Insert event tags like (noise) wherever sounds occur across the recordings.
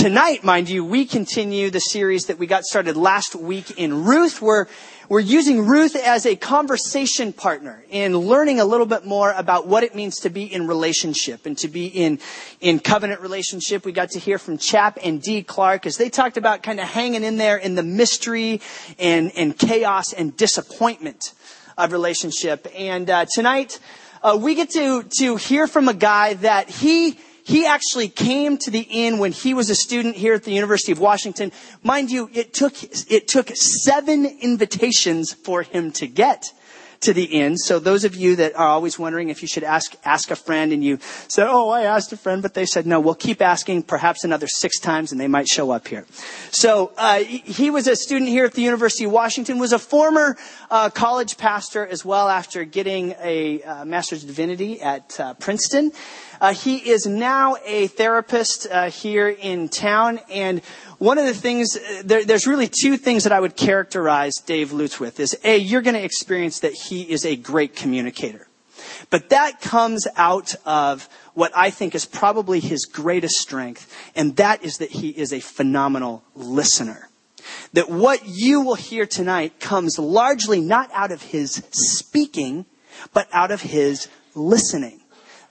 tonight, mind you, we continue the series that we got started last week in Ruth. We're, we're using Ruth as a conversation partner in learning a little bit more about what it means to be in relationship and to be in, in covenant relationship. We got to hear from Chap and Dee Clark as they talked about kind of hanging in there in the mystery and, and chaos and disappointment of relationship. And uh, tonight, uh, we get to, to hear from a guy that he, he actually came to the inn when he was a student here at the University of Washington. Mind you, it took, it took seven invitations for him to get to the inn. So those of you that are always wondering if you should ask, ask a friend and you said, oh, I asked a friend, but they said, no, we'll keep asking perhaps another six times and they might show up here. So, uh, he was a student here at the University of Washington, was a former, uh, college pastor as well after getting a uh, master's of divinity at uh, Princeton. Uh, he is now a therapist uh, here in town, and one of the things, uh, there, there's really two things that I would characterize Dave Lutz with is A, you're going to experience that he is a great communicator. But that comes out of what I think is probably his greatest strength, and that is that he is a phenomenal listener. That what you will hear tonight comes largely not out of his speaking, but out of his listening.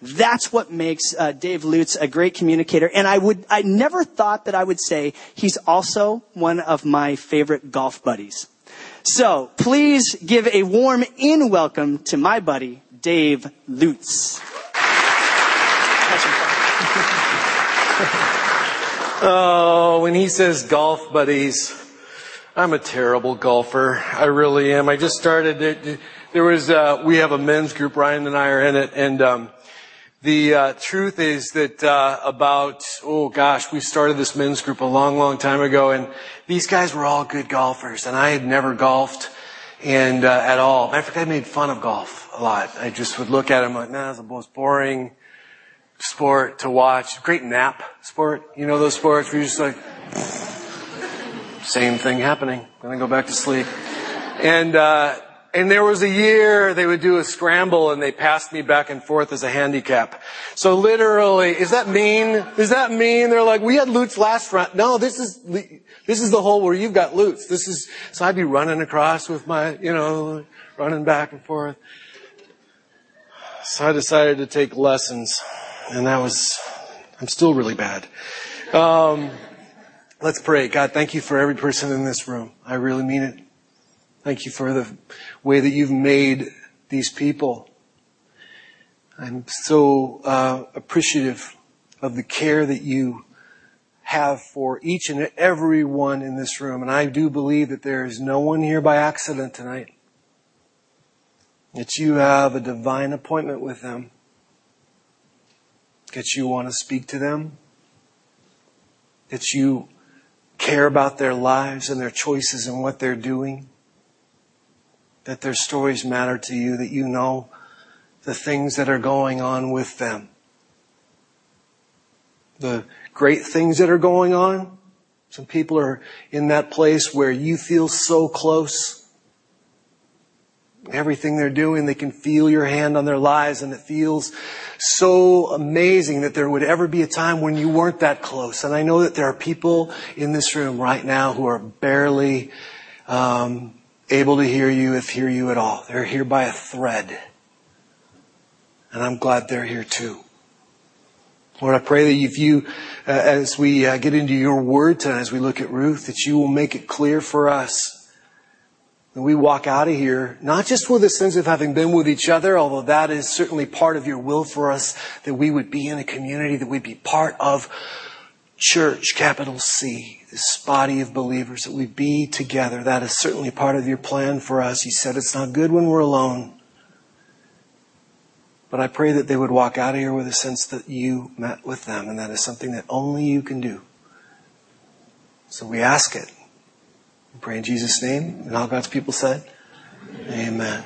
That's what makes uh, Dave Lutz a great communicator. And I would, I never thought that I would say he's also one of my favorite golf buddies. So please give a warm in welcome to my buddy, Dave Lutz. oh, when he says golf buddies, I'm a terrible golfer. I really am. I just started. There was, uh, we have a men's group. Ryan and I are in it, and um, the uh, truth is that uh, about oh gosh, we started this men's group a long, long time ago, and these guys were all good golfers, and I had never golfed and uh, at all. Matter fact, I made fun of golf a lot. I just would look at them like, nah, it's the most boring sport to watch. Great nap sport, you know those sports where you're just like, (laughs) same thing happening. Gonna go back to sleep, and. And there was a year they would do a scramble and they passed me back and forth as a handicap. So literally, is that mean? Is that mean? They're like, we had Lutz last round. No, this is, this is the hole where you've got Lutz. This is, so I'd be running across with my, you know, running back and forth. So I decided to take lessons and that was, I'm still really bad. Um, let's pray. God, thank you for every person in this room. I really mean it. Thank you for the way that you've made these people. I'm so uh, appreciative of the care that you have for each and every one in this room. And I do believe that there is no one here by accident tonight. That you have a divine appointment with them. That you want to speak to them. That you care about their lives and their choices and what they're doing that their stories matter to you, that you know the things that are going on with them. The great things that are going on. Some people are in that place where you feel so close. Everything they're doing, they can feel your hand on their lives and it feels so amazing that there would ever be a time when you weren't that close. And I know that there are people in this room right now who are barely um, able to hear you if hear you at all. They're here by a thread. And I'm glad they're here too. Lord, I pray that if you, uh, as we uh, get into your word tonight, as we look at Ruth, that you will make it clear for us that we walk out of here, not just with a sense of having been with each other, although that is certainly part of your will for us, that we would be in a community, that we'd be part of church, capital C, this body of believers, that we be together. That is certainly part of your plan for us. You said it's not good when we're alone. But I pray that they would walk out of here with a sense that you met with them, and that is something that only you can do. So we ask it. We pray in Jesus' name, and all God's people said, Amen.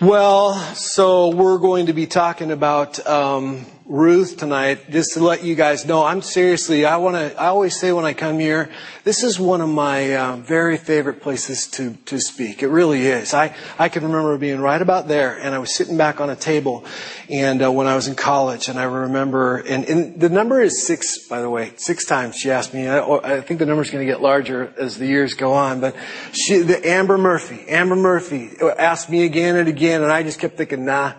Well, so we're going to be talking about um, Ruth tonight, just to let you guys know, I'm seriously, I want to, I always say when I come here, this is one of my uh, very favorite places to, to speak. It really is. I, I can remember being right about there and I was sitting back on a table and uh, when I was in college and I remember, and, and the number is six, by the way, six times she asked me. I, I think the number's going to get larger as the years go on, but she, the Amber Murphy, Amber Murphy asked me again and again and I just kept thinking, nah,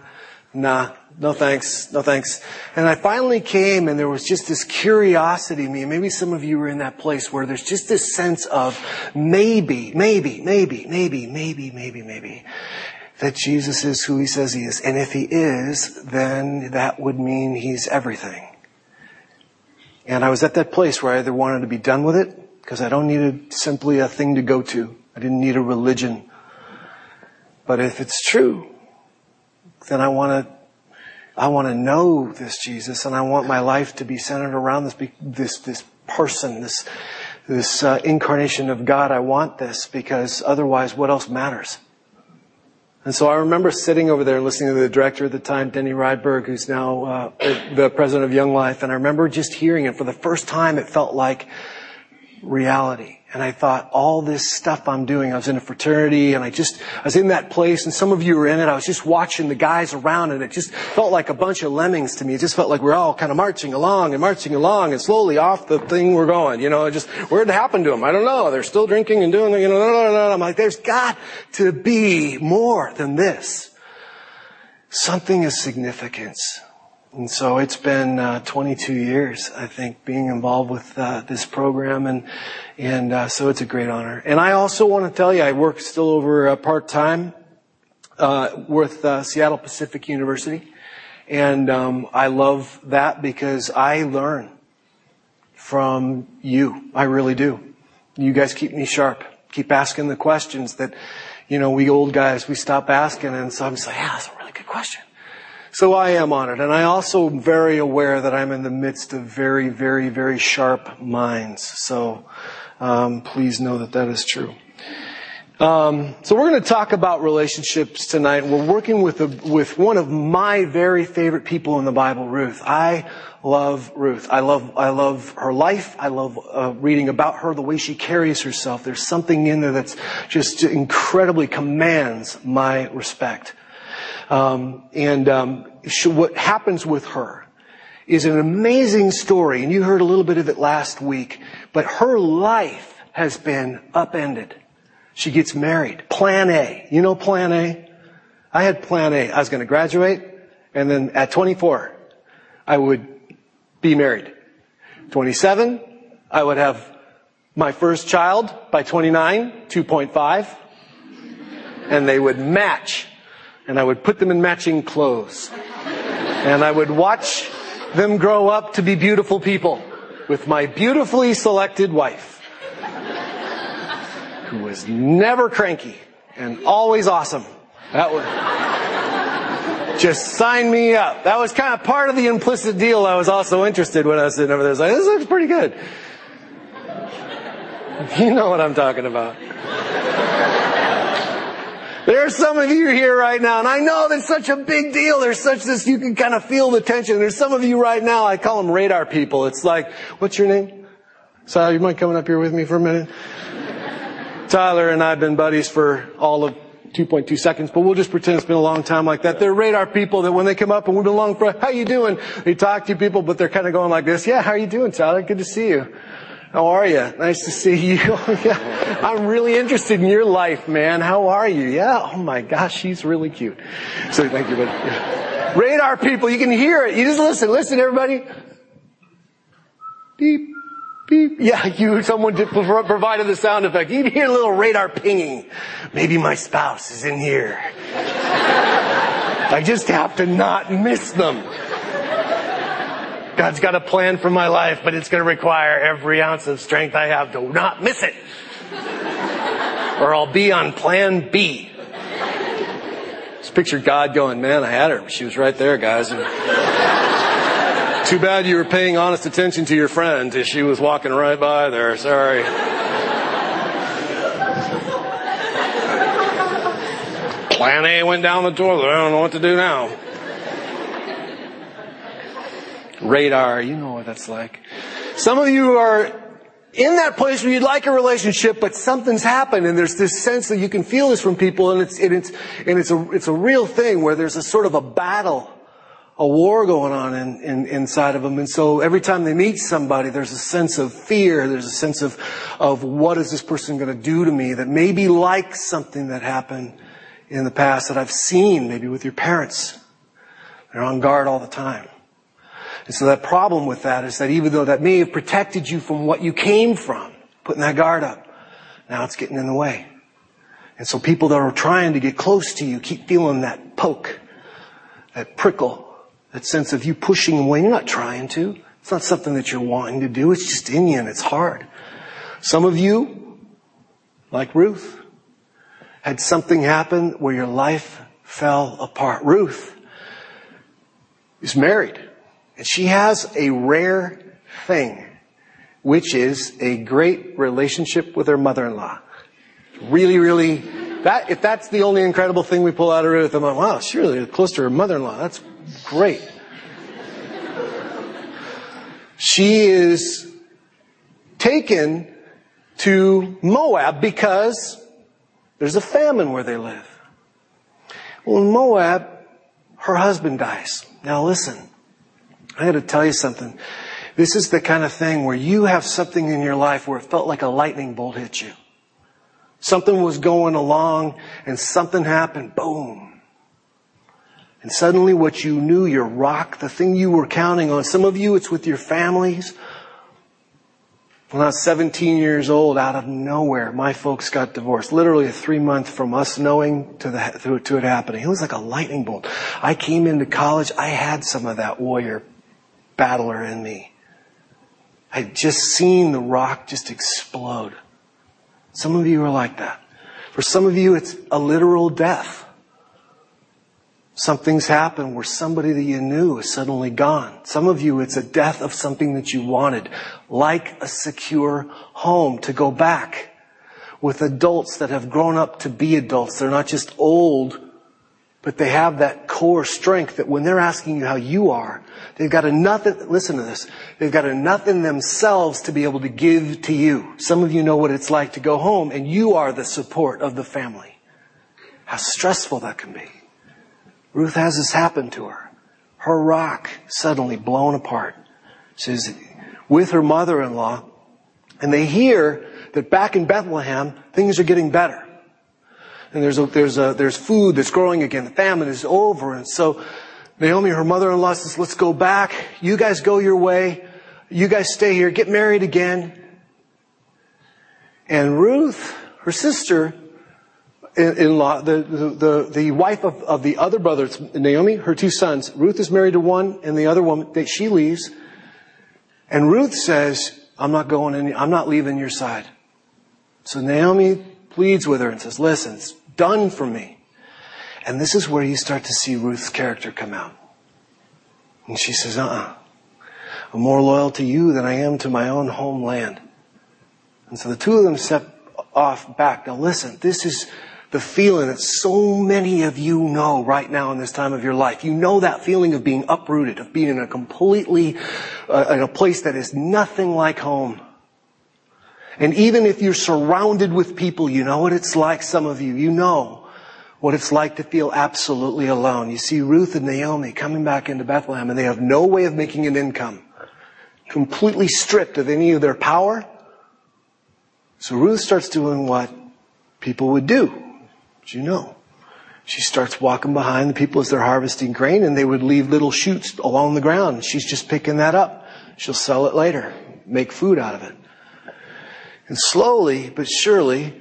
nah, no thanks, no thanks. And I finally came and there was just this curiosity in me. Maybe some of you were in that place where there's just this sense of maybe, maybe, maybe, maybe, maybe, maybe, maybe that Jesus is who he says he is. And if he is, then that would mean he's everything. And I was at that place where I either wanted to be done with it because I don't need simply a thing to go to. I didn't need a religion. But if it's true, then I want to I want to know this Jesus and I want my life to be centered around this, this, this person, this, this uh, incarnation of God. I want this because otherwise what else matters? And so I remember sitting over there and listening to the director at the time, Denny Rydberg, who's now uh, the president of Young Life. And I remember just hearing it for the first time. It felt like reality. And I thought, all this stuff I'm doing, I was in a fraternity and I just, I was in that place and some of you were in it. I was just watching the guys around and it just felt like a bunch of lemmings to me. It just felt like we're all kind of marching along and marching along and slowly off the thing we're going. You know, just, where'd it happen to them? I don't know. They're still drinking and doing, you know, no, no, no. I'm like, there's got to be more than this. Something of significance. And so it's been uh, 22 years, I think, being involved with uh, this program, and and uh, so it's a great honor. And I also want to tell you, I work still over uh, part time uh, with uh, Seattle Pacific University, and um, I love that because I learn from you. I really do. You guys keep me sharp. Keep asking the questions that, you know, we old guys we stop asking, and so I'm just like, yeah, that's a really good question. So I am on it. And I also am very aware that I'm in the midst of very, very, very sharp minds. So um, please know that that is true. Um, so we're going to talk about relationships tonight. We're working with a, with one of my very favorite people in the Bible, Ruth. I love Ruth. I love I love her life. I love uh, reading about her, the way she carries herself. There's something in there that's just incredibly commands my respect. Um, and um, she, what happens with her is an amazing story, and you heard a little bit of it last week. But her life has been upended. She gets married. Plan A. You know Plan A? I had Plan A. I was going to graduate, and then at 24, I would be married. 27, I would have my first child. By 29, 2.5, and they would match and I would put them in matching clothes. And I would watch them grow up to be beautiful people with my beautifully selected wife, who was never cranky and always awesome. That was just sign me up. That was kind of part of the implicit deal. I was also interested when I was sitting over there. I was like, this looks pretty good. You know what I'm talking about. There are some of you here right now, and I know that's such a big deal. There's such this, you can kind of feel the tension. There's some of you right now, I call them radar people. It's like, what's your name? Sal, you mind coming up here with me for a minute? (laughs) Tyler and I have been buddies for all of 2.2 seconds, but we'll just pretend it's been a long time like that. They're radar people that when they come up and we've been long for, how you doing? They talk to you people, but they're kind of going like this. Yeah, how are you doing, Tyler? Good to see you. How are you? Nice to see you. (laughs) yeah. I'm really interested in your life, man. How are you? Yeah. Oh my gosh, she's really cute. So thank you. Yeah. Radar people, you can hear it. You just listen. Listen, everybody. Beep, beep. Yeah, you, someone provided the sound effect. You can hear a little radar pinging. Maybe my spouse is in here. (laughs) I just have to not miss them. God's got a plan for my life, but it's going to require every ounce of strength I have to not miss it. or I'll be on plan B. Just picture God going, man, I had her. She was right there, guys. And too bad you were paying honest attention to your friend. As she was walking right by there. Sorry. Plan A went down the toilet. I don't know what to do now. Radar. You know what that's like. Some of you are in that place where you'd like a relationship, but something's happened and there's this sense that you can feel this from people and it's, and it's, and it's a, it's a real thing where there's a sort of a battle, a war going on in, in, inside of them. And so every time they meet somebody, there's a sense of fear. There's a sense of, of what is this person going to do to me that may be like something that happened in the past that I've seen maybe with your parents. They're on guard all the time. And so that problem with that is that even though that may have protected you from what you came from, putting that guard up, now it's getting in the way. And so people that are trying to get close to you keep feeling that poke, that prickle, that sense of you pushing away. You're not trying to. It's not something that you're wanting to do. It's just in you and it's hard. Some of you, like Ruth, had something happen where your life fell apart. Ruth is married. And she has a rare thing, which is a great relationship with her mother-in-law. Really, really, that, if that's the only incredible thing we pull out of Ruth, I'm like, wow, she's really close to her mother-in-law. That's great. she is taken to Moab because there's a famine where they live. Well, in Moab, her husband dies. Now listen, I got to tell you something. This is the kind of thing where you have something in your life where it felt like a lightning bolt hit you. Something was going along and something happened, boom. And suddenly what you knew, your rock, the thing you were counting on, some of you it's with your families. When I was 17 years old, out of nowhere, my folks got divorced. Literally a three months from us knowing to, the, to it happening. It was like a lightning bolt. I came into college, I had some of that warrior battler in me. I'd just seen the rock just explode. Some of you are like that. For some of you, it's a literal death. Something's happened where somebody that you knew is suddenly gone. Some of you, it's a death of something that you wanted, like a secure home to go back with adults that have grown up to be adults. They're not just old, but they have that core strength that when they're asking you how you are, they've got enough, listen to this, they've got enough in themselves to be able to give to you. Some of you know what it's like to go home and you are the support of the family. How stressful that can be. Ruth has this happen to her. Her rock suddenly blown apart. She's with her mother-in-law and they hear that back in Bethlehem, things are getting better and there's a, there's a, there's food that's growing again. The famine is over. And so Naomi, her mother-in-law says, let's go back. You guys go your way. You guys stay here. Get married again. And Ruth, her sister, in-law, the, the, the, wife of, of the other brother, Naomi, her two sons. Ruth is married to one and the other woman, that she leaves. And Ruth says, I'm not going any, I'm not leaving your side. So Naomi pleads with her and says, listen, done for me. And this is where you start to see Ruth's character come out. And she says, uh-uh. I'm more loyal to you than I am to my own homeland. And so the two of them step off back. Now listen, this is the feeling that so many of you know right now in this time of your life. You know that feeling of being uprooted, of being in a completely, uh, in a place that is nothing like home. And even if you're surrounded with people, you know what it's like, some of you, you know what it's like to feel absolutely alone. You see Ruth and Naomi coming back into Bethlehem and they have no way of making an income. Completely stripped of any of their power. So Ruth starts doing what people would do. you know? She starts walking behind the people as they're harvesting grain and they would leave little shoots along the ground. She's just picking that up. She'll sell it later, make food out of it. And slowly but surely,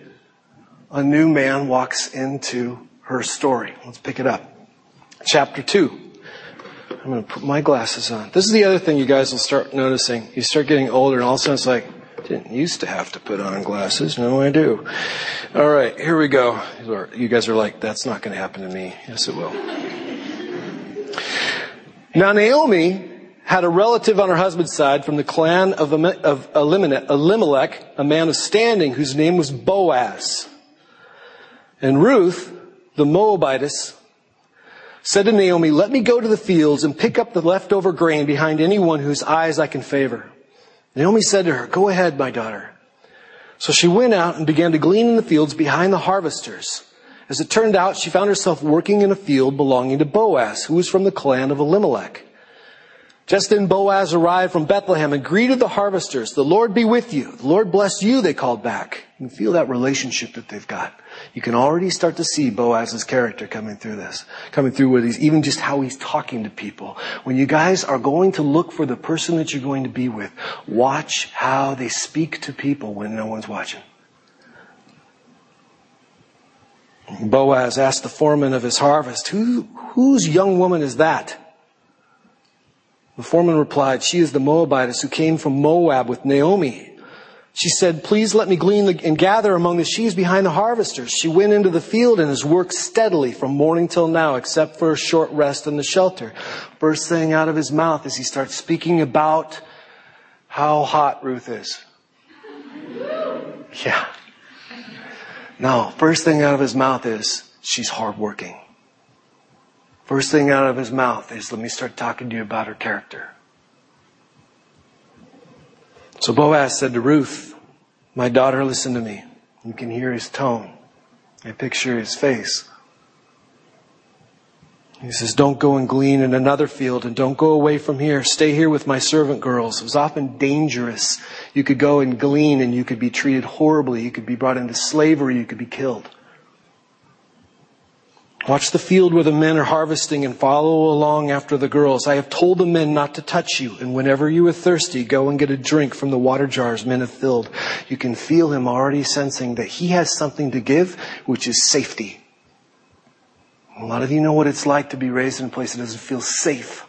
a new man walks into her story. Let's pick it up. Chapter 2. I'm going to put my glasses on. This is the other thing you guys will start noticing. You start getting older and all of a sudden it's like, didn't used to have to put on glasses. No, I do. All right, here we go. You guys are like, that's not going to happen to me. Yes, it will. Now Naomi had a relative on her husband's side from the clan of Elimelech, a man of standing whose name was Boaz. And Ruth, the Moabitess, said to Naomi, let me go to the fields and pick up the leftover grain behind anyone whose eyes I can favor. Naomi said to her, go ahead, my daughter. So she went out and began to glean in the fields behind the harvesters. As it turned out, she found herself working in a field belonging to Boaz, who was from the clan of Elimelech. Just then Boaz arrived from Bethlehem and greeted the harvesters. The Lord be with you. The Lord bless you, they called back. You can feel that relationship that they've got. You can already start to see Boaz's character coming through this, coming through with these, even just how he's talking to people. When you guys are going to look for the person that you're going to be with, watch how they speak to people when no one's watching. Boaz asked the foreman of his harvest, Who, whose young woman is that? The foreman replied, She is the Moabitess who came from Moab with Naomi. She said, Please let me glean and gather among the sheaves behind the harvesters. She went into the field and has worked steadily from morning till now, except for a short rest in the shelter. First thing out of his mouth is he starts speaking about how hot Ruth is. Yeah. No, first thing out of his mouth is, she's hardworking. First thing out of his mouth is, let me start talking to you about her character. So Boaz said to Ruth, my daughter, listen to me. You can hear his tone. I picture his face. He says, don't go and glean in another field and don't go away from here. Stay here with my servant girls. It was often dangerous. You could go and glean and you could be treated horribly. You could be brought into slavery. You could be killed. Watch the field where the men are harvesting and follow along after the girls. I have told the men not to touch you, and whenever you are thirsty, go and get a drink from the water jars men have filled. You can feel him already sensing that he has something to give, which is safety. A lot of you know what it's like to be raised in a place that doesn't feel safe.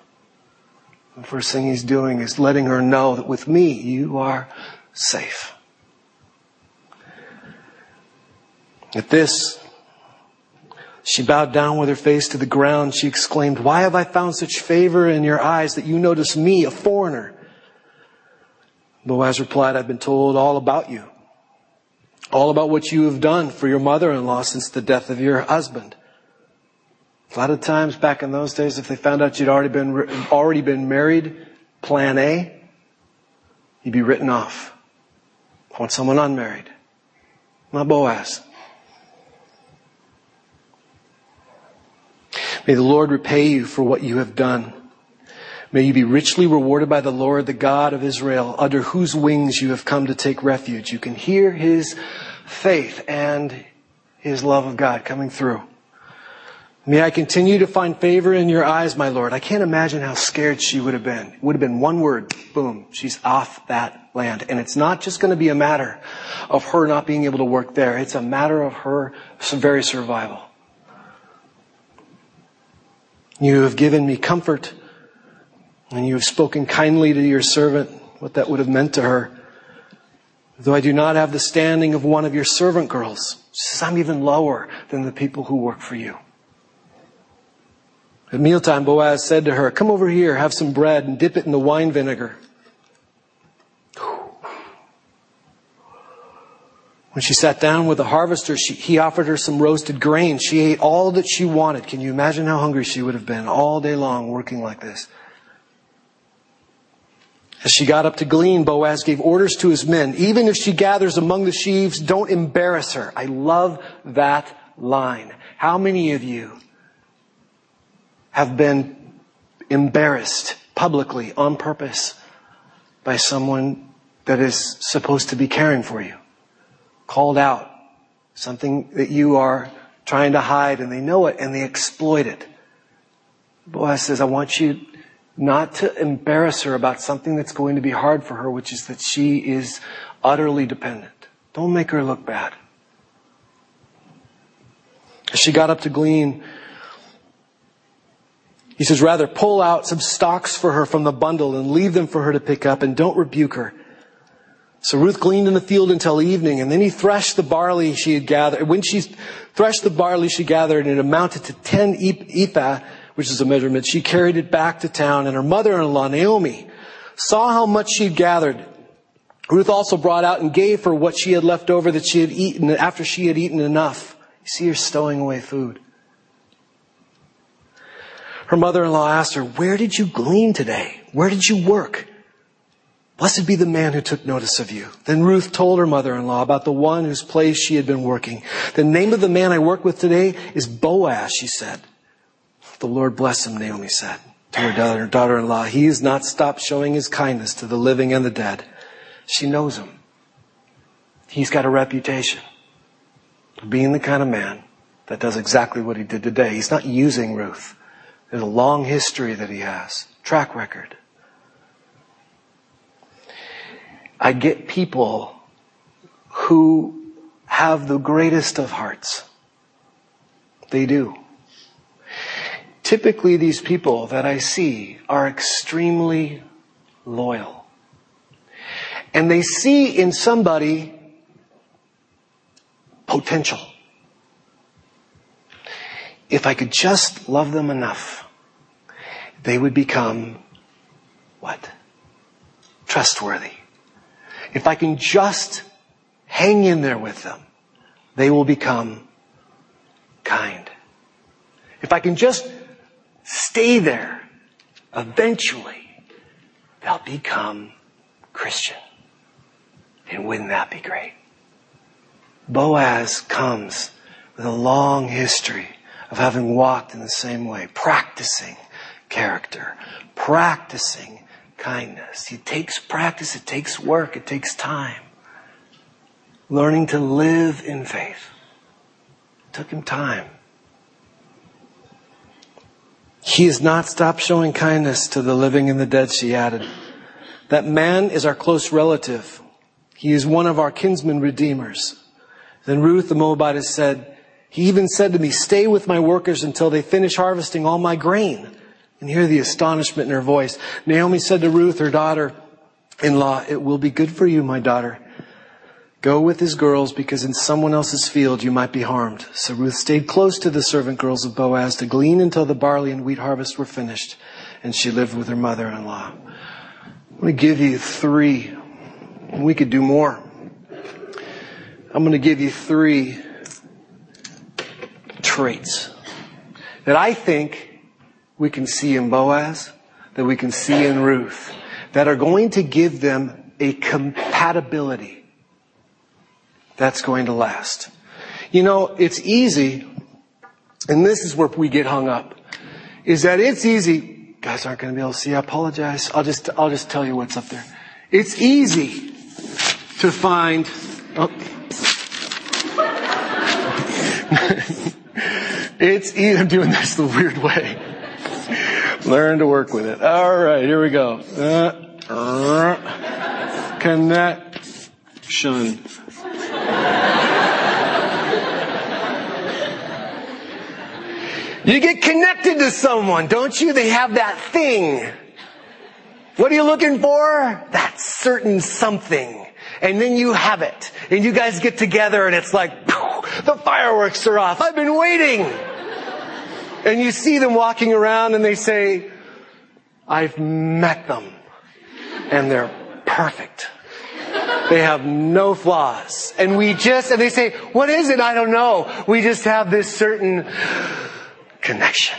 The first thing he's doing is letting her know that with me, you are safe. At this, she bowed down with her face to the ground. She exclaimed, Why have I found such favor in your eyes that you notice me, a foreigner? Boaz replied, I've been told all about you. All about what you have done for your mother-in-law since the death of your husband. A lot of times back in those days, if they found out you'd already been, already been married, plan A, you'd be written off. I want someone unmarried. Not Boaz. May the Lord repay you for what you have done. May you be richly rewarded by the Lord, the God of Israel, under whose wings you have come to take refuge. You can hear his faith and his love of God coming through. May I continue to find favor in your eyes, my Lord. I can't imagine how scared she would have been. It would have been one word, boom, she's off that land. And it's not just going to be a matter of her not being able to work there. It's a matter of her very survival. You have given me comfort, and you have spoken kindly to your servant, what that would have meant to her. Though I do not have the standing of one of your servant girls, she says, I'm even lower than the people who work for you. At mealtime, Boaz said to her, Come over here, have some bread, and dip it in the wine vinegar. When she sat down with the harvester, she, he offered her some roasted grain. She ate all that she wanted. Can you imagine how hungry she would have been all day long working like this? As she got up to glean, Boaz gave orders to his men. Even if she gathers among the sheaves, don't embarrass her. I love that line. How many of you have been embarrassed publicly on purpose by someone that is supposed to be caring for you? Called out, something that you are trying to hide and they know it and they exploit it. Boaz says, I want you not to embarrass her about something that's going to be hard for her, which is that she is utterly dependent. Don't make her look bad. As she got up to glean, he says, rather pull out some stalks for her from the bundle and leave them for her to pick up and don't rebuke her. So Ruth gleaned in the field until evening, and then he threshed the barley she had gathered. When she threshed the barley she gathered, and it amounted to ten ephah, which is a measurement, she carried it back to town, and her mother-in-law, Naomi, saw how much she'd gathered. Ruth also brought out and gave her what she had left over that she had eaten after she had eaten enough. You see her stowing away food. Her mother-in-law asked her, where did you glean today? Where did you work? Blessed be the man who took notice of you. Then Ruth told her mother-in-law about the one whose place she had been working. The name of the man I work with today is Boaz, she said. The Lord bless him, Naomi said to her daughter-in-law. He has not stopped showing his kindness to the living and the dead. She knows him. He's got a reputation of being the kind of man that does exactly what he did today. He's not using Ruth. There's a long history that he has, track record. I get people who have the greatest of hearts. They do. Typically, these people that I see are extremely loyal. And they see in somebody potential. If I could just love them enough, they would become what? Trustworthy. If I can just hang in there with them, they will become kind. If I can just stay there, eventually they'll become Christian. And wouldn't that be great? Boaz comes with a long history of having walked in the same way, practicing character, practicing kindness. It takes practice, it takes work, it takes time. Learning to live in faith. It took him time. He has not stopped showing kindness to the living and the dead, she added. That man is our close relative. He is one of our kinsmen redeemers. Then Ruth the Moabitess said, he even said to me, stay with my workers until they finish harvesting all my grain and hear the astonishment in her voice. Naomi said to Ruth, her daughter-in-law, it will be good for you, my daughter. Go with his girls because in someone else's field you might be harmed. So Ruth stayed close to the servant girls of Boaz to glean until the barley and wheat harvest were finished and she lived with her mother-in-law. I'm going to give you three. We could do more. I'm going to give you three traits that I think we can see in Boaz, that we can see in Ruth, that are going to give them a compatibility that's going to last. You know, it's easy, and this is where we get hung up, is that it's easy, guys aren't going to be able to see, I apologize. I'll just, I'll just tell you what's up there. It's easy to find, oh. (laughs) it's easy, I'm doing this the weird way. Learn to work with it. All right, here we go. Uh, uh, connection. You get connected to someone, don't you? They have that thing. What are you looking for? That certain something. And then you have it. And you guys get together and it's like, the fireworks are off. I've been waiting. And you see them walking around and they say, I've met them. And they're perfect. They have no flaws. And we just, and they say, what is it? I don't know. We just have this certain connection.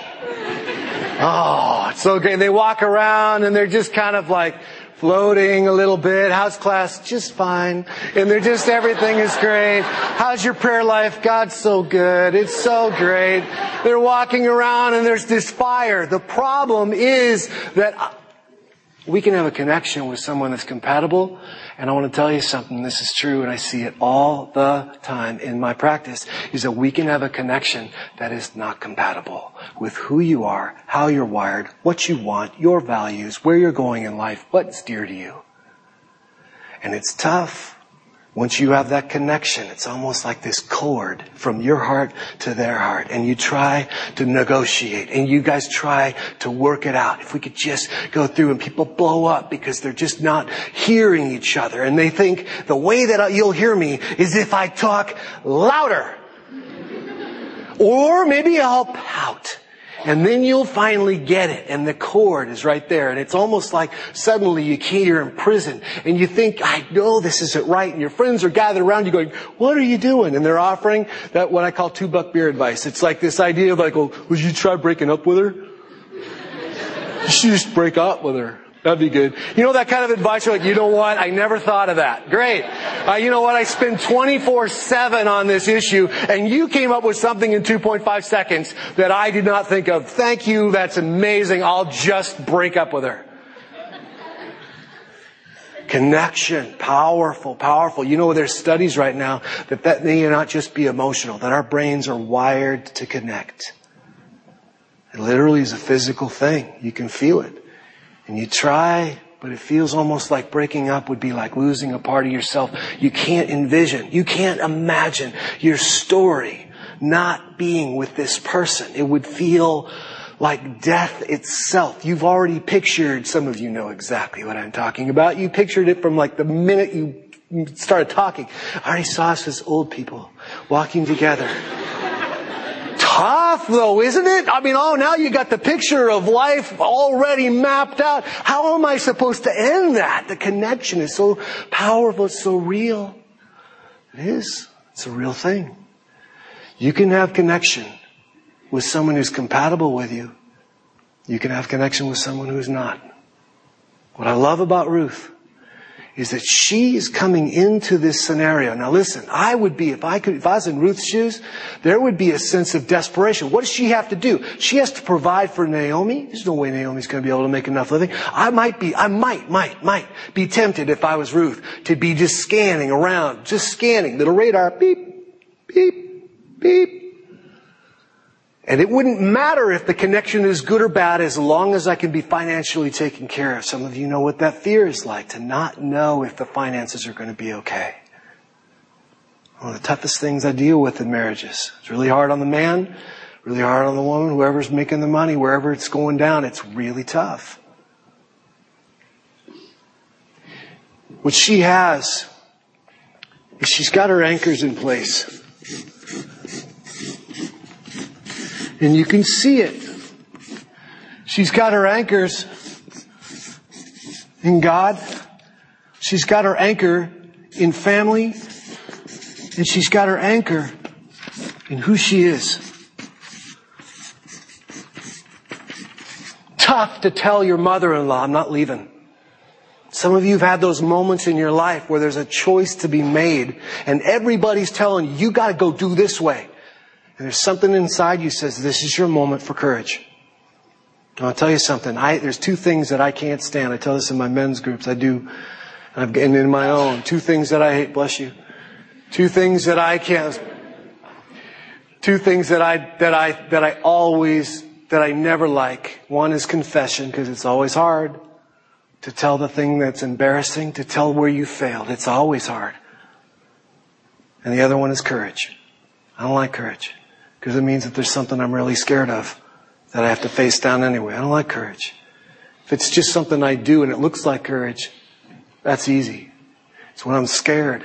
Oh, it's so great. They walk around and they're just kind of like, floating a little bit. How's class? Just fine. And they're just, everything is great. How's your prayer life? God's so good. It's so great. They're walking around and there's this fire. The problem is that uh, we can have a connection with someone that's compatible. And I want to tell you something. This is true and I see it all the time in my practice is that we can have a connection that is not compatible with who you are, how you're wired, what you want, your values, where you're going in life, what's dear to you. And it's tough. Once you have that connection, it's almost like this cord from your heart to their heart. And you try to negotiate and you guys try to work it out. If we could just go through and people blow up because they're just not hearing each other. And they think the way that you'll hear me is if I talk louder. (laughs) Or maybe I'll pout. And then you'll finally get it. And the cord is right there. And it's almost like suddenly you can't, you're in prison. And you think, I know this isn't right. And your friends are gathered around you going, what are you doing? And they're offering that what I call two buck beer advice. It's like this idea of like, well, would you try breaking up with her? (laughs) You should just break up with her. That'd be good. You know that kind of advice? You're like, you know what? I never thought of that. Great. Uh, you know what? I spend 24-7 on this issue and you came up with something in 2.5 seconds that I did not think of. Thank you. That's amazing. I'll just break up with her. Connection. Powerful, powerful. You know, there's studies right now that that may not just be emotional, that our brains are wired to connect. It literally is a physical thing. You can feel it. And you try, but it feels almost like breaking up would be like losing a part of yourself. You can't envision, you can't imagine your story not being with this person. It would feel like death itself. You've already pictured, some of you know exactly what I'm talking about. You pictured it from like the minute you started talking. I already saw us as old people walking together tough though, isn't it? I mean, oh, now you got the picture of life already mapped out. How am I supposed to end that? The connection is so powerful, it's so real. It is. It's a real thing. You can have connection with someone who's compatible with you. You can have connection with someone who's not. What I love about Ruth is that she is coming into this scenario. Now listen, I would be, if I could, if I was in Ruth's shoes, there would be a sense of desperation. What does she have to do? She has to provide for Naomi. There's no way Naomi's going to be able to make enough living. I might be, I might, might, might be tempted if I was Ruth to be just scanning around, just scanning, little radar, beep, beep, beep, and it wouldn't matter if the connection is good or bad as long as I can be financially taken care of. Some of you know what that fear is like, to not know if the finances are going to be okay. One of the toughest things I deal with in marriages. It's really hard on the man, really hard on the woman, whoever's making the money, wherever it's going down, it's really tough. What she has is she's got her anchors in place. And you can see it. She's got her anchors in God. She's got her anchor in family. And she's got her anchor in who she is. Tough to tell your mother-in-law, I'm not leaving. Some of you have had those moments in your life where there's a choice to be made and everybody's telling you, you gotta go do this way. And there's something inside you says, this is your moment for courage. I'll tell you something. I, there's two things that I can't stand. I tell this in my men's groups. I do, and I'm getting in my own. Two things that I hate. Bless you. Two things that I can't. Two things that I that I that I always that I never like. One is confession because it's always hard to tell the thing that's embarrassing, to tell where you failed. It's always hard. And the other one is courage. I don't like courage because it means that there's something I'm really scared of that I have to face down anyway. I don't like courage. If it's just something I do and it looks like courage, that's easy. It's when I'm scared.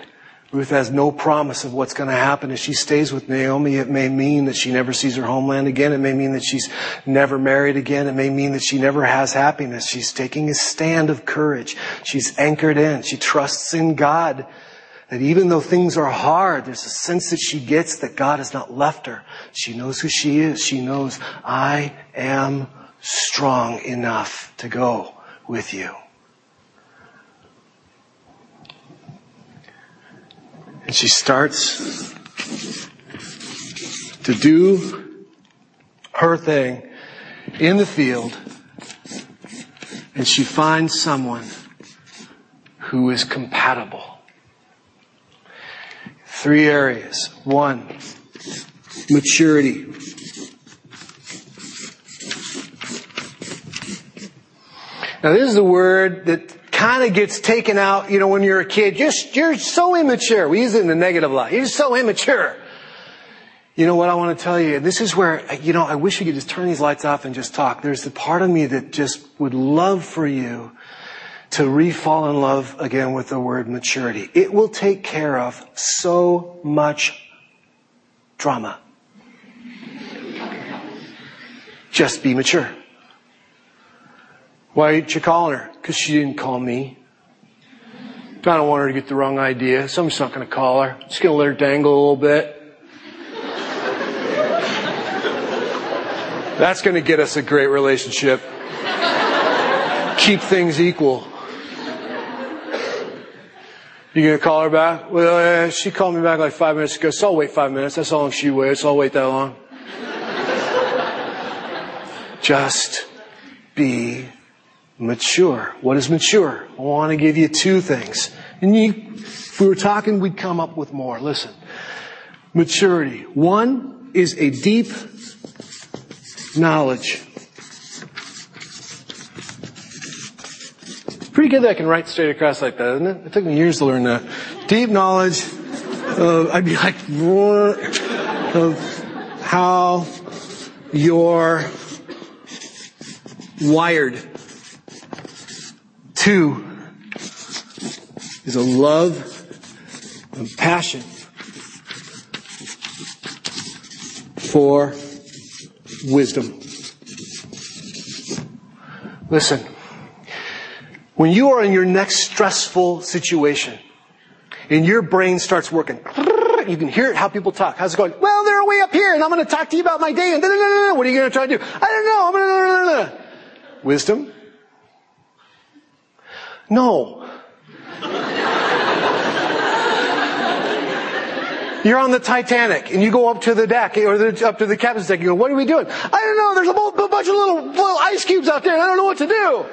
Ruth has no promise of what's going to happen. If she stays with Naomi, it may mean that she never sees her homeland again. It may mean that she's never married again. It may mean that she never has happiness. She's taking a stand of courage. She's anchored in. She trusts in God. That even though things are hard, there's a sense that she gets that God has not left her. She knows who she is. She knows, I am strong enough to go with you. And she starts to do her thing in the field, and she finds someone who is compatible. Three areas. One, maturity. Now this is a word that kind of gets taken out, you know, when you're a kid. You're, you're so immature. We use it in a negative light. You're so immature. You know what I want to tell you? This is where, you know, I wish we could just turn these lights off and just talk. There's the part of me that just would love for you to re-fall in love again with the word maturity. It will take care of so much drama. Just be mature. Why aren't you calling her? Because she didn't call me. I don't want her to get the wrong idea, so I'm just not going to call her. Just going to let her dangle a little bit. That's going to get us a great relationship. keep things equal. You gonna call her back? Well, uh, she called me back like five minutes ago, so I'll wait five minutes. That's how long she waits. I'll wait that long. (laughs) Just be mature. What is mature? I want to give you two things. And you, if we were talking, we'd come up with more. Listen. Maturity. One is a deep knowledge. Pretty good that I can write straight across like that, isn't it? It took me years to learn that. Deep knowledge. Uh, I'd be like, of how you're wired. Two is a love and passion for wisdom. Listen, when you are in your next stressful situation and your brain starts working, you can hear it how people talk. How's it going? Well, they're way up here and I'm going to talk to you about my day and what are you going to try to do? I don't know. I'm going to wisdom. No. (laughs) You're on the Titanic and you go up to the deck or the, up to the captain's deck. You go, what are we doing? I don't know. There's a, a bunch of little, little ice cubes out there and I don't know what to do.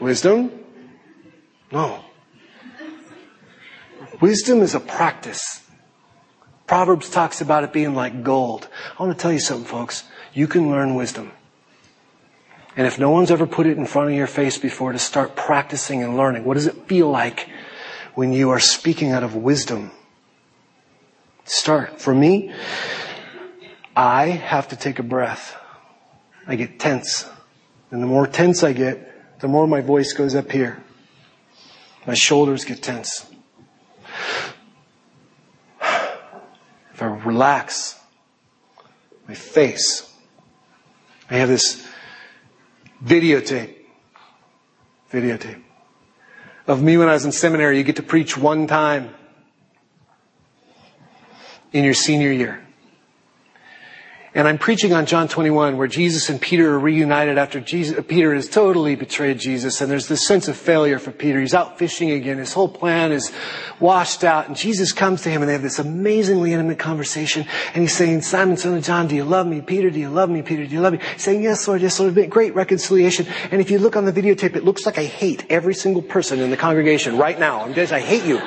Wisdom? No. Wisdom is a practice. Proverbs talks about it being like gold. I want to tell you something, folks. You can learn wisdom. And if no one's ever put it in front of your face before to start practicing and learning, what does it feel like when you are speaking out of wisdom? Start. For me, I have to take a breath. I get tense. And the more tense I get, the more my voice goes up here. My shoulders get tense. If I relax my face, I have this videotape, videotape of me when I was in seminary. You get to preach one time in your senior year. And I'm preaching on John 21 where Jesus and Peter are reunited after Jesus, uh, Peter has totally betrayed Jesus and there's this sense of failure for Peter. He's out fishing again. His whole plan is washed out and Jesus comes to him and they have this amazingly intimate conversation and he's saying, Simon, son of John, do you love me? Peter, do you love me? Peter, do you love me? He's saying, yes, Lord, yes, Lord. Great reconciliation. And if you look on the videotape, it looks like I hate every single person in the congregation right now. I'm just, I hate you.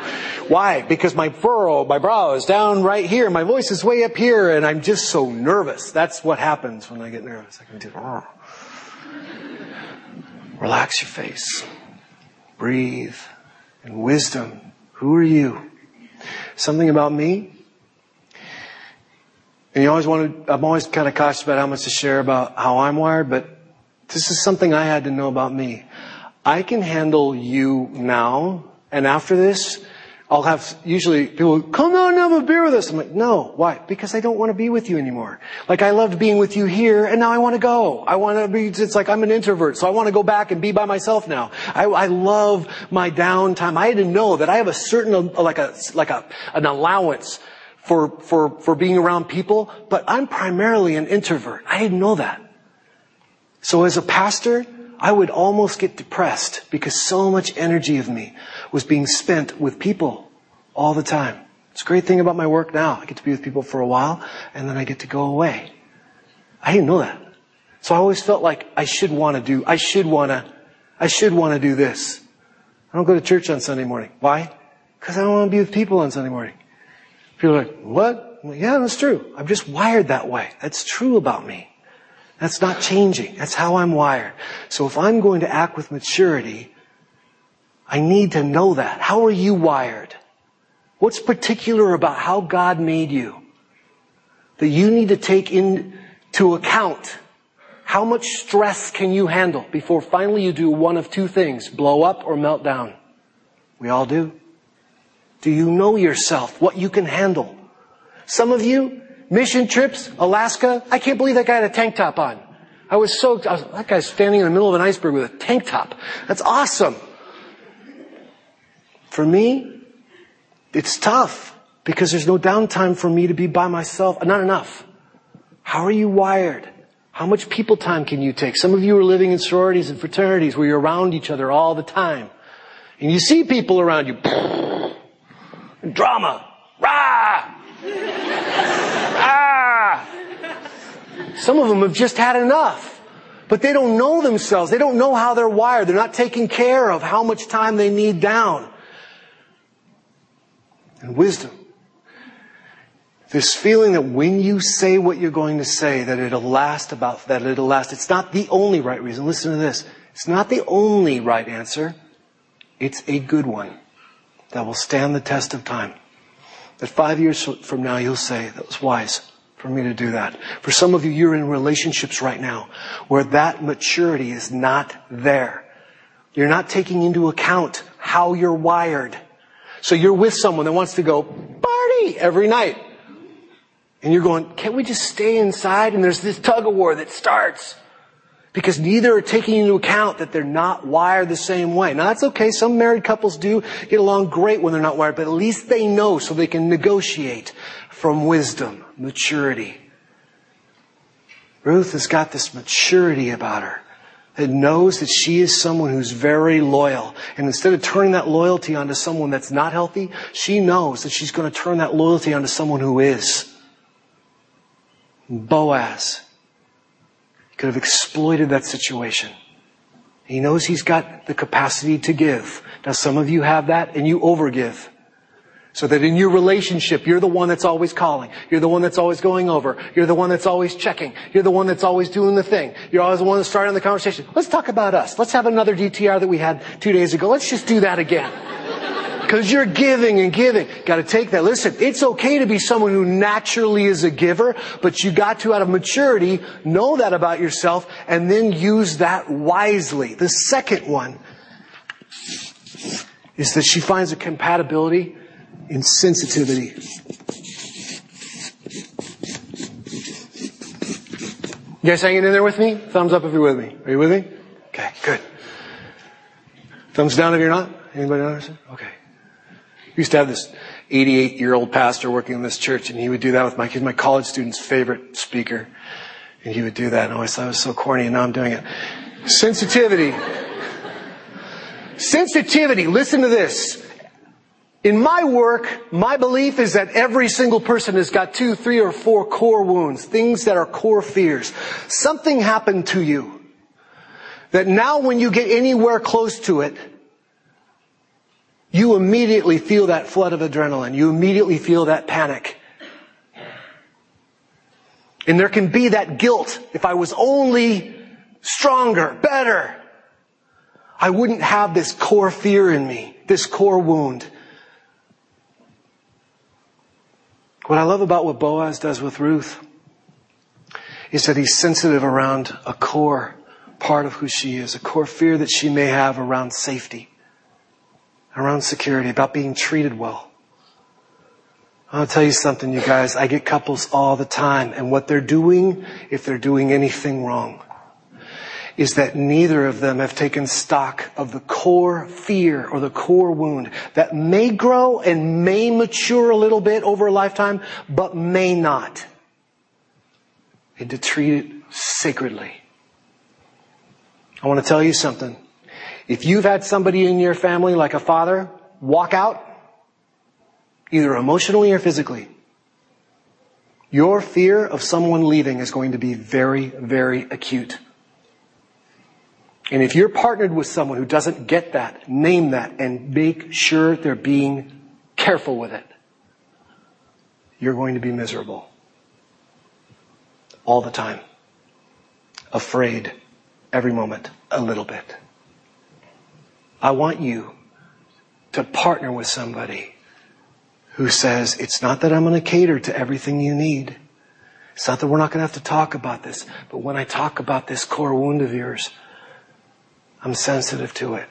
Why? Because my furrow, my brow is down right here. My voice is way up here and I'm just so nervous. That's what happens when I get nervous. I can do, oh. Relax your face. Breathe. And wisdom. Who are you? Something about me? And you always want to, I'm always kind of cautious about how much to share about how I'm wired, but this is something I had to know about me. I can handle you now, and after this, I'll have usually people come on and have a beer with us. I'm like, no, why? Because I don't want to be with you anymore. Like I loved being with you here, and now I want to go. I want to be. It's like I'm an introvert, so I want to go back and be by myself now. I, I love my downtime. I had to know that I have a certain like a like a an allowance for for for being around people, but I'm primarily an introvert. I didn't know that. So as a pastor, I would almost get depressed because so much energy of me was being spent with people all the time. It's a great thing about my work now. I get to be with people for a while and then I get to go away. I didn't know that. So I always felt like I should want to do, I should want to, I should want to do this. I don't go to church on Sunday morning. Why? Because I don't want to be with people on Sunday morning. People are like, what? Like, yeah, that's true. I'm just wired that way. That's true about me. That's not changing. That's how I'm wired. So if I'm going to act with maturity, I need to know that. How are you wired? What's particular about how God made you that you need to take into account? How much stress can you handle before finally you do one of two things, blow up or melt down? We all do. Do you know yourself, what you can handle? Some of you, Mission trips, Alaska. I can't believe that guy had a tank top on. I was so, I was, that guy's standing in the middle of an iceberg with a tank top. That's awesome. For me, it's tough because there's no downtime for me to be by myself. Not enough. How are you wired? How much people time can you take? Some of you are living in sororities and fraternities where you're around each other all the time. And you see people around you. (sniffs) Drama. Rah! Ah! Some of them have just had enough. But they don't know themselves. They don't know how they're wired. They're not taking care of how much time they need down. And wisdom. This feeling that when you say what you're going to say, that it'll last about, that it'll last. It's not the only right reason. Listen to this. It's not the only right answer. It's a good one that will stand the test of time. That five years from now you'll say, that was wise for me to do that. For some of you, you're in relationships right now where that maturity is not there. You're not taking into account how you're wired. So you're with someone that wants to go party every night. And you're going, can't we just stay inside? And there's this tug of war that starts. Because neither are taking into account that they're not wired the same way. Now that's okay. Some married couples do get along great when they're not wired, but at least they know so they can negotiate from wisdom, maturity. Ruth has got this maturity about her that knows that she is someone who's very loyal. And instead of turning that loyalty onto someone that's not healthy, she knows that she's going to turn that loyalty onto someone who is. Boaz could have exploited that situation. He knows he's got the capacity to give. Now some of you have that and you overgive. So that in your relationship, you're the one that's always calling. You're the one that's always going over. You're the one that's always checking. You're the one that's always doing the thing. You're always the one that's starting the conversation. Let's talk about us. Let's have another DTR that we had two days ago. Let's just do that again. Because you're giving and giving. Got to take that. Listen, it's okay to be someone who naturally is a giver, but you got to, out of maturity, know that about yourself and then use that wisely. The second one is that she finds a compatibility in sensitivity. You guys hanging in there with me? Thumbs up if you're with me. Are you with me? Okay, good. Thumbs down if you're not. Anybody understand? Okay. We used to have this 88 year old pastor working in this church, and he would do that with my kids, my college student's favorite speaker. And he would do that, and I always thought it was so corny, and now I'm doing it. Sensitivity. Sensitivity. Listen to this. In my work, my belief is that every single person has got two, three, or four core wounds, things that are core fears. Something happened to you that now when you get anywhere close to it, you immediately feel that flood of adrenaline. You immediately feel that panic. And there can be that guilt. If I was only stronger, better, I wouldn't have this core fear in me, this core wound. What I love about what Boaz does with Ruth is that he's sensitive around a core part of who she is, a core fear that she may have around safety around security, about being treated well. I'll tell you something, you guys. I get couples all the time, and what they're doing, if they're doing anything wrong, is that neither of them have taken stock of the core fear or the core wound that may grow and may mature a little bit over a lifetime, but may not. And to treat it sacredly. I want to tell you something. If you've had somebody in your family, like a father, walk out, either emotionally or physically, your fear of someone leaving is going to be very, very acute. And if you're partnered with someone who doesn't get that, name that and make sure they're being careful with it. You're going to be miserable. All the time. Afraid every moment, a little bit. I want you to partner with somebody who says, it's not that I'm going to cater to everything you need. It's not that we're not going to have to talk about this, but when I talk about this core wound of yours, I'm sensitive to it.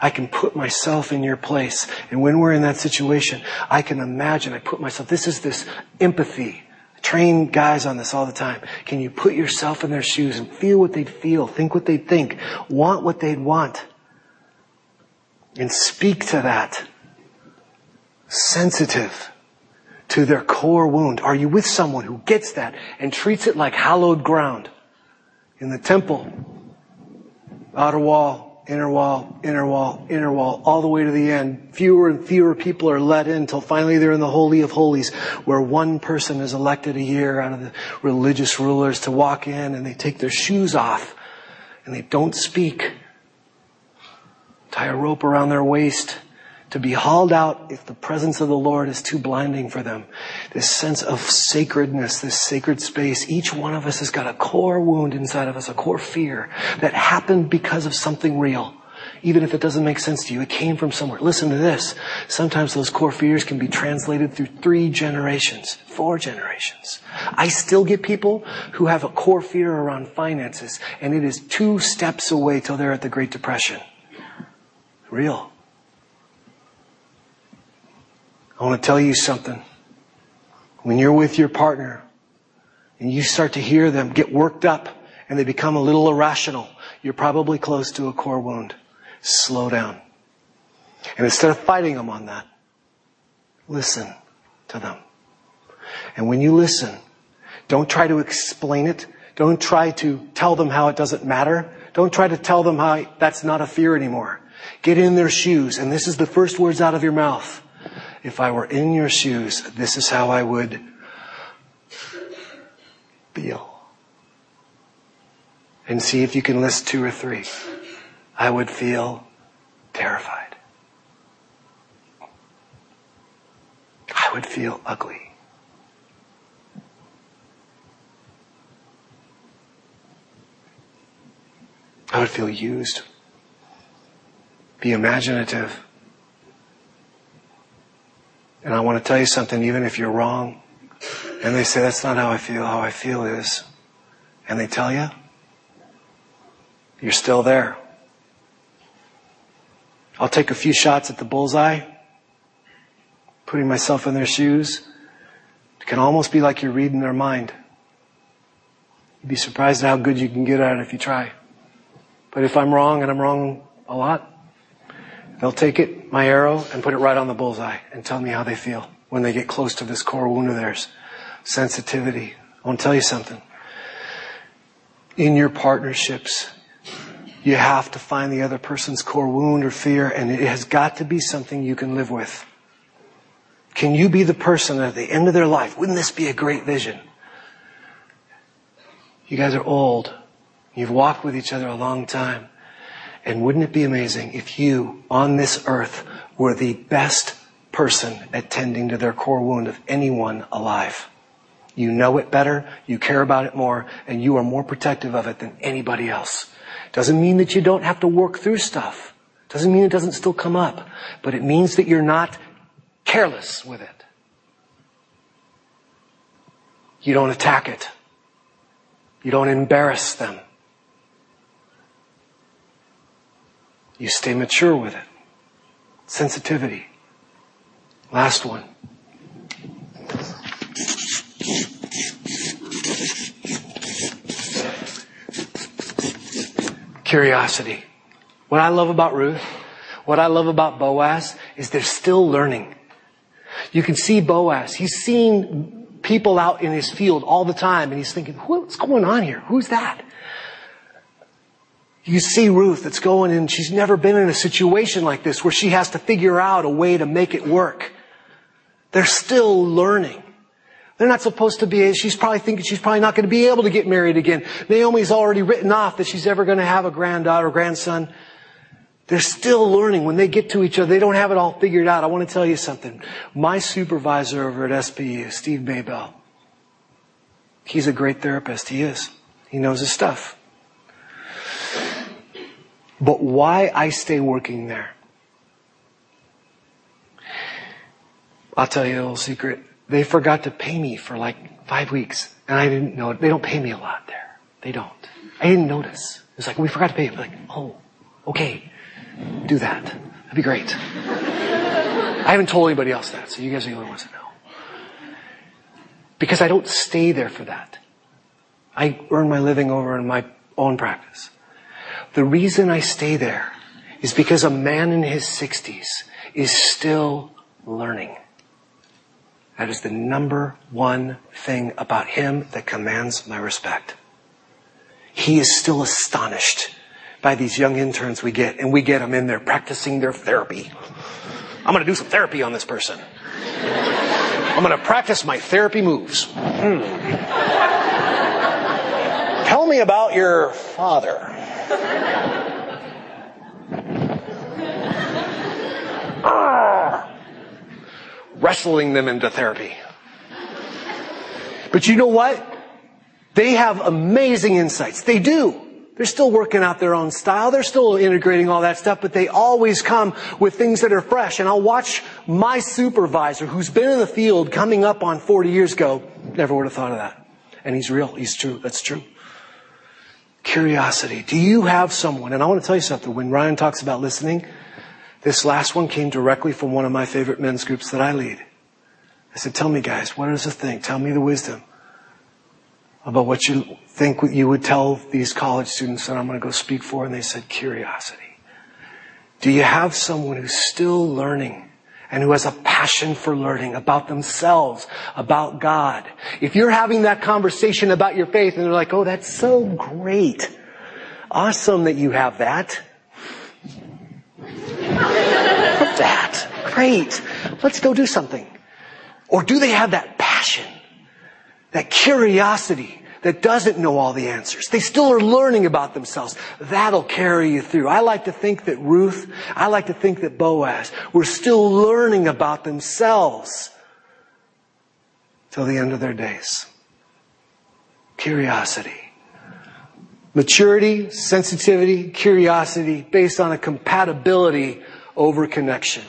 I can put myself in your place. And when we're in that situation, I can imagine, I put myself, this is this empathy. I train guys on this all the time. Can you put yourself in their shoes and feel what they'd feel, think what they'd think, want what they'd want? And speak to that. Sensitive to their core wound. Are you with someone who gets that and treats it like hallowed ground? in the temple. Outer wall, inner wall, inner wall, inner wall, all the way to the end. Fewer and fewer people are let in until finally they're in the Holy of Holies, where one person is elected a year out of the religious rulers to walk in and they take their shoes off and they don't speak. Tie a rope around their waist to be hauled out if the presence of the Lord is too blinding for them. This sense of sacredness, this sacred space. Each one of us has got a core wound inside of us, a core fear that happened because of something real. Even if it doesn't make sense to you, it came from somewhere. Listen to this. Sometimes those core fears can be translated through three generations, four generations. I still get people who have a core fear around finances, and it is two steps away till they're at the Great Depression. Real. I want to tell you something. When you're with your partner and you start to hear them get worked up and they become a little irrational, you're probably close to a core wound. Slow down. And instead of fighting them on that, listen to them. And when you listen, don't try to explain it. Don't try to tell them how it doesn't matter. Don't try to tell them how that's not a fear anymore. Get in their shoes, and this is the first words out of your mouth if I were in your shoes, this is how I would feel. And see if you can list two or three. I would feel terrified. I would feel ugly. I would feel used. Be imaginative. And I want to tell you something, even if you're wrong, and they say, that's not how I feel, how I feel is, and they tell you, you're still there. I'll take a few shots at the bullseye, putting myself in their shoes. It can almost be like you're reading their mind. You'd be surprised at how good you can get at it if you try. But if I'm wrong, and I'm wrong a lot, They'll take it, my arrow, and put it right on the bullseye and tell me how they feel when they get close to this core wound of theirs. Sensitivity. I want to tell you something. In your partnerships, you have to find the other person's core wound or fear, and it has got to be something you can live with. Can you be the person at the end of their life? Wouldn't this be a great vision? You guys are old. You've walked with each other a long time. And wouldn't it be amazing if you, on this earth, were the best person at tending to their core wound of anyone alive? You know it better, you care about it more, and you are more protective of it than anybody else. Doesn't mean that you don't have to work through stuff. Doesn't mean it doesn't still come up. But it means that you're not careless with it. You don't attack it. You don't embarrass them. You stay mature with it. Sensitivity. Last one. Curiosity. What I love about Ruth, what I love about Boaz is they're still learning. You can see Boaz. He's seeing people out in his field all the time and he's thinking, what's going on here? Who's that? You see Ruth that's going and she's never been in a situation like this where she has to figure out a way to make it work. They're still learning. They're not supposed to be, she's probably thinking she's probably not going to be able to get married again. Naomi's already written off that she's ever going to have a granddaughter or grandson. They're still learning. When they get to each other, they don't have it all figured out. I want to tell you something. My supervisor over at SPU, Steve Maybell, he's a great therapist. He is. He knows his stuff. But why I stay working there? I'll tell you a little secret. They forgot to pay me for like five weeks. And I didn't know, it. they don't pay me a lot there. They don't. I didn't notice. It was like, we forgot to pay you. Like, oh, okay. Do that. That'd be great. I haven't told anybody else that, so you guys are the only ones that know. Because I don't stay there for that. I earn my living over in my own practice. The reason I stay there is because a man in his 60s is still learning. That is the number one thing about him that commands my respect. he is still astonished by these young interns we get, and we get them in there practicing their therapy. I'm going to do some therapy on this person. I'm going to practice my therapy moves. Hmm. Tell me about your father. Ah. Wrestling them into therapy. But you know what? They have amazing insights. They do. They're still working out their own style. They're still integrating all that stuff, but they always come with things that are fresh. And I'll watch my supervisor, who's been in the field coming up on 40 years ago, never would have thought of that. And he's real. He's true. That's true. Curiosity. Do you have someone? And I want to tell you something. When Ryan talks about listening, this last one came directly from one of my favorite men's groups that I lead. I said, tell me guys, what is the thing? Tell me the wisdom about what you think you would tell these college students that I'm going to go speak for. And they said, curiosity. Do you have someone who's still learning and who has a passion for learning about themselves, about God? If you're having that conversation about your faith and they're like, oh, that's so great. Awesome that you have that. that. Great. Let's go do something. Or do they have that passion, that curiosity that doesn't know all the answers? They still are learning about themselves. That'll carry you through. I like to think that Ruth, I like to think that Boaz were still learning about themselves till the end of their days. Curiosity. Maturity, sensitivity, curiosity based on a compatibility over connection.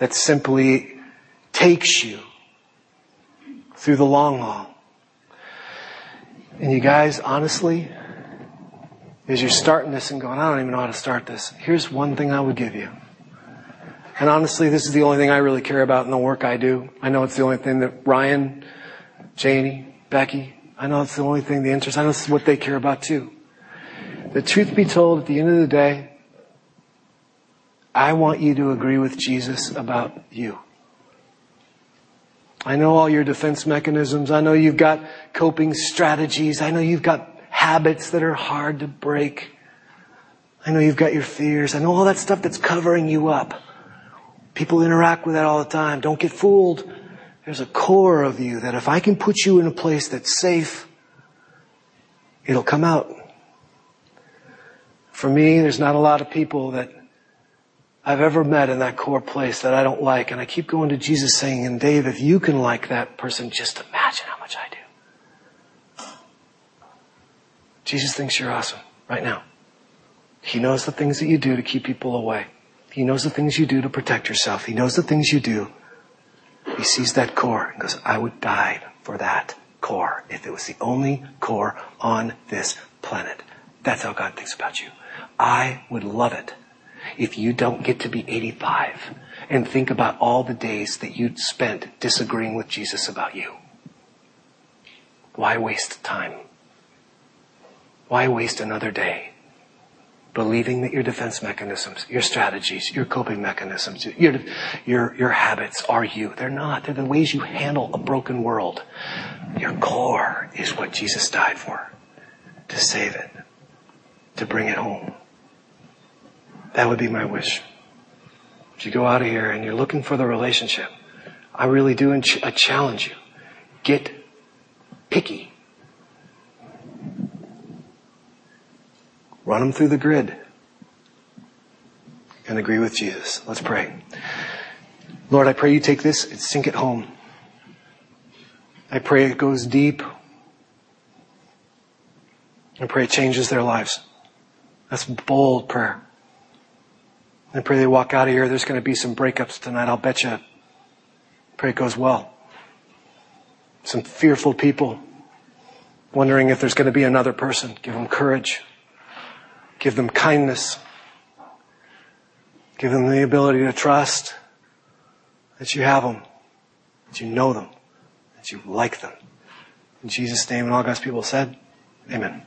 that simply takes you through the long haul. And you guys, honestly, as you're starting this and going, I don't even know how to start this, here's one thing I would give you. And honestly, this is the only thing I really care about in the work I do. I know it's the only thing that Ryan, Janie, Becky, I know it's the only thing, the interest, I know it's what they care about too. The truth be told, at the end of the day, I want you to agree with Jesus about you. I know all your defense mechanisms. I know you've got coping strategies. I know you've got habits that are hard to break. I know you've got your fears. I know all that stuff that's covering you up. People interact with that all the time. Don't get fooled. There's a core of you that if I can put you in a place that's safe, it'll come out. For me, there's not a lot of people that I've ever met in that core place that I don't like. And I keep going to Jesus saying, and Dave, if you can like that person, just imagine how much I do. Jesus thinks you're awesome right now. He knows the things that you do to keep people away. He knows the things you do to protect yourself. He knows the things you do. He sees that core and goes, I would die for that core if it was the only core on this planet. That's how God thinks about you. I would love it if you don't get to be 85 and think about all the days that you'd spent disagreeing with Jesus about you. Why waste time? Why waste another day believing that your defense mechanisms, your strategies, your coping mechanisms, your, your, your habits are you? They're not. They're the ways you handle a broken world. Your core is what Jesus died for. To save it. To bring it home. That would be my wish. If you go out of here and you're looking for the relationship, I really do I uh, challenge you. Get picky. Run them through the grid and agree with Jesus. Let's pray. Lord, I pray you take this and sink it home. I pray it goes deep. I pray it changes their lives. That's bold prayer. I pray they walk out of here. There's going to be some breakups tonight. I'll bet you. Pray it goes well. Some fearful people wondering if there's going to be another person. Give them courage. Give them kindness. Give them the ability to trust that you have them, that you know them, that you like them. In Jesus' name, and all God's people said, Amen.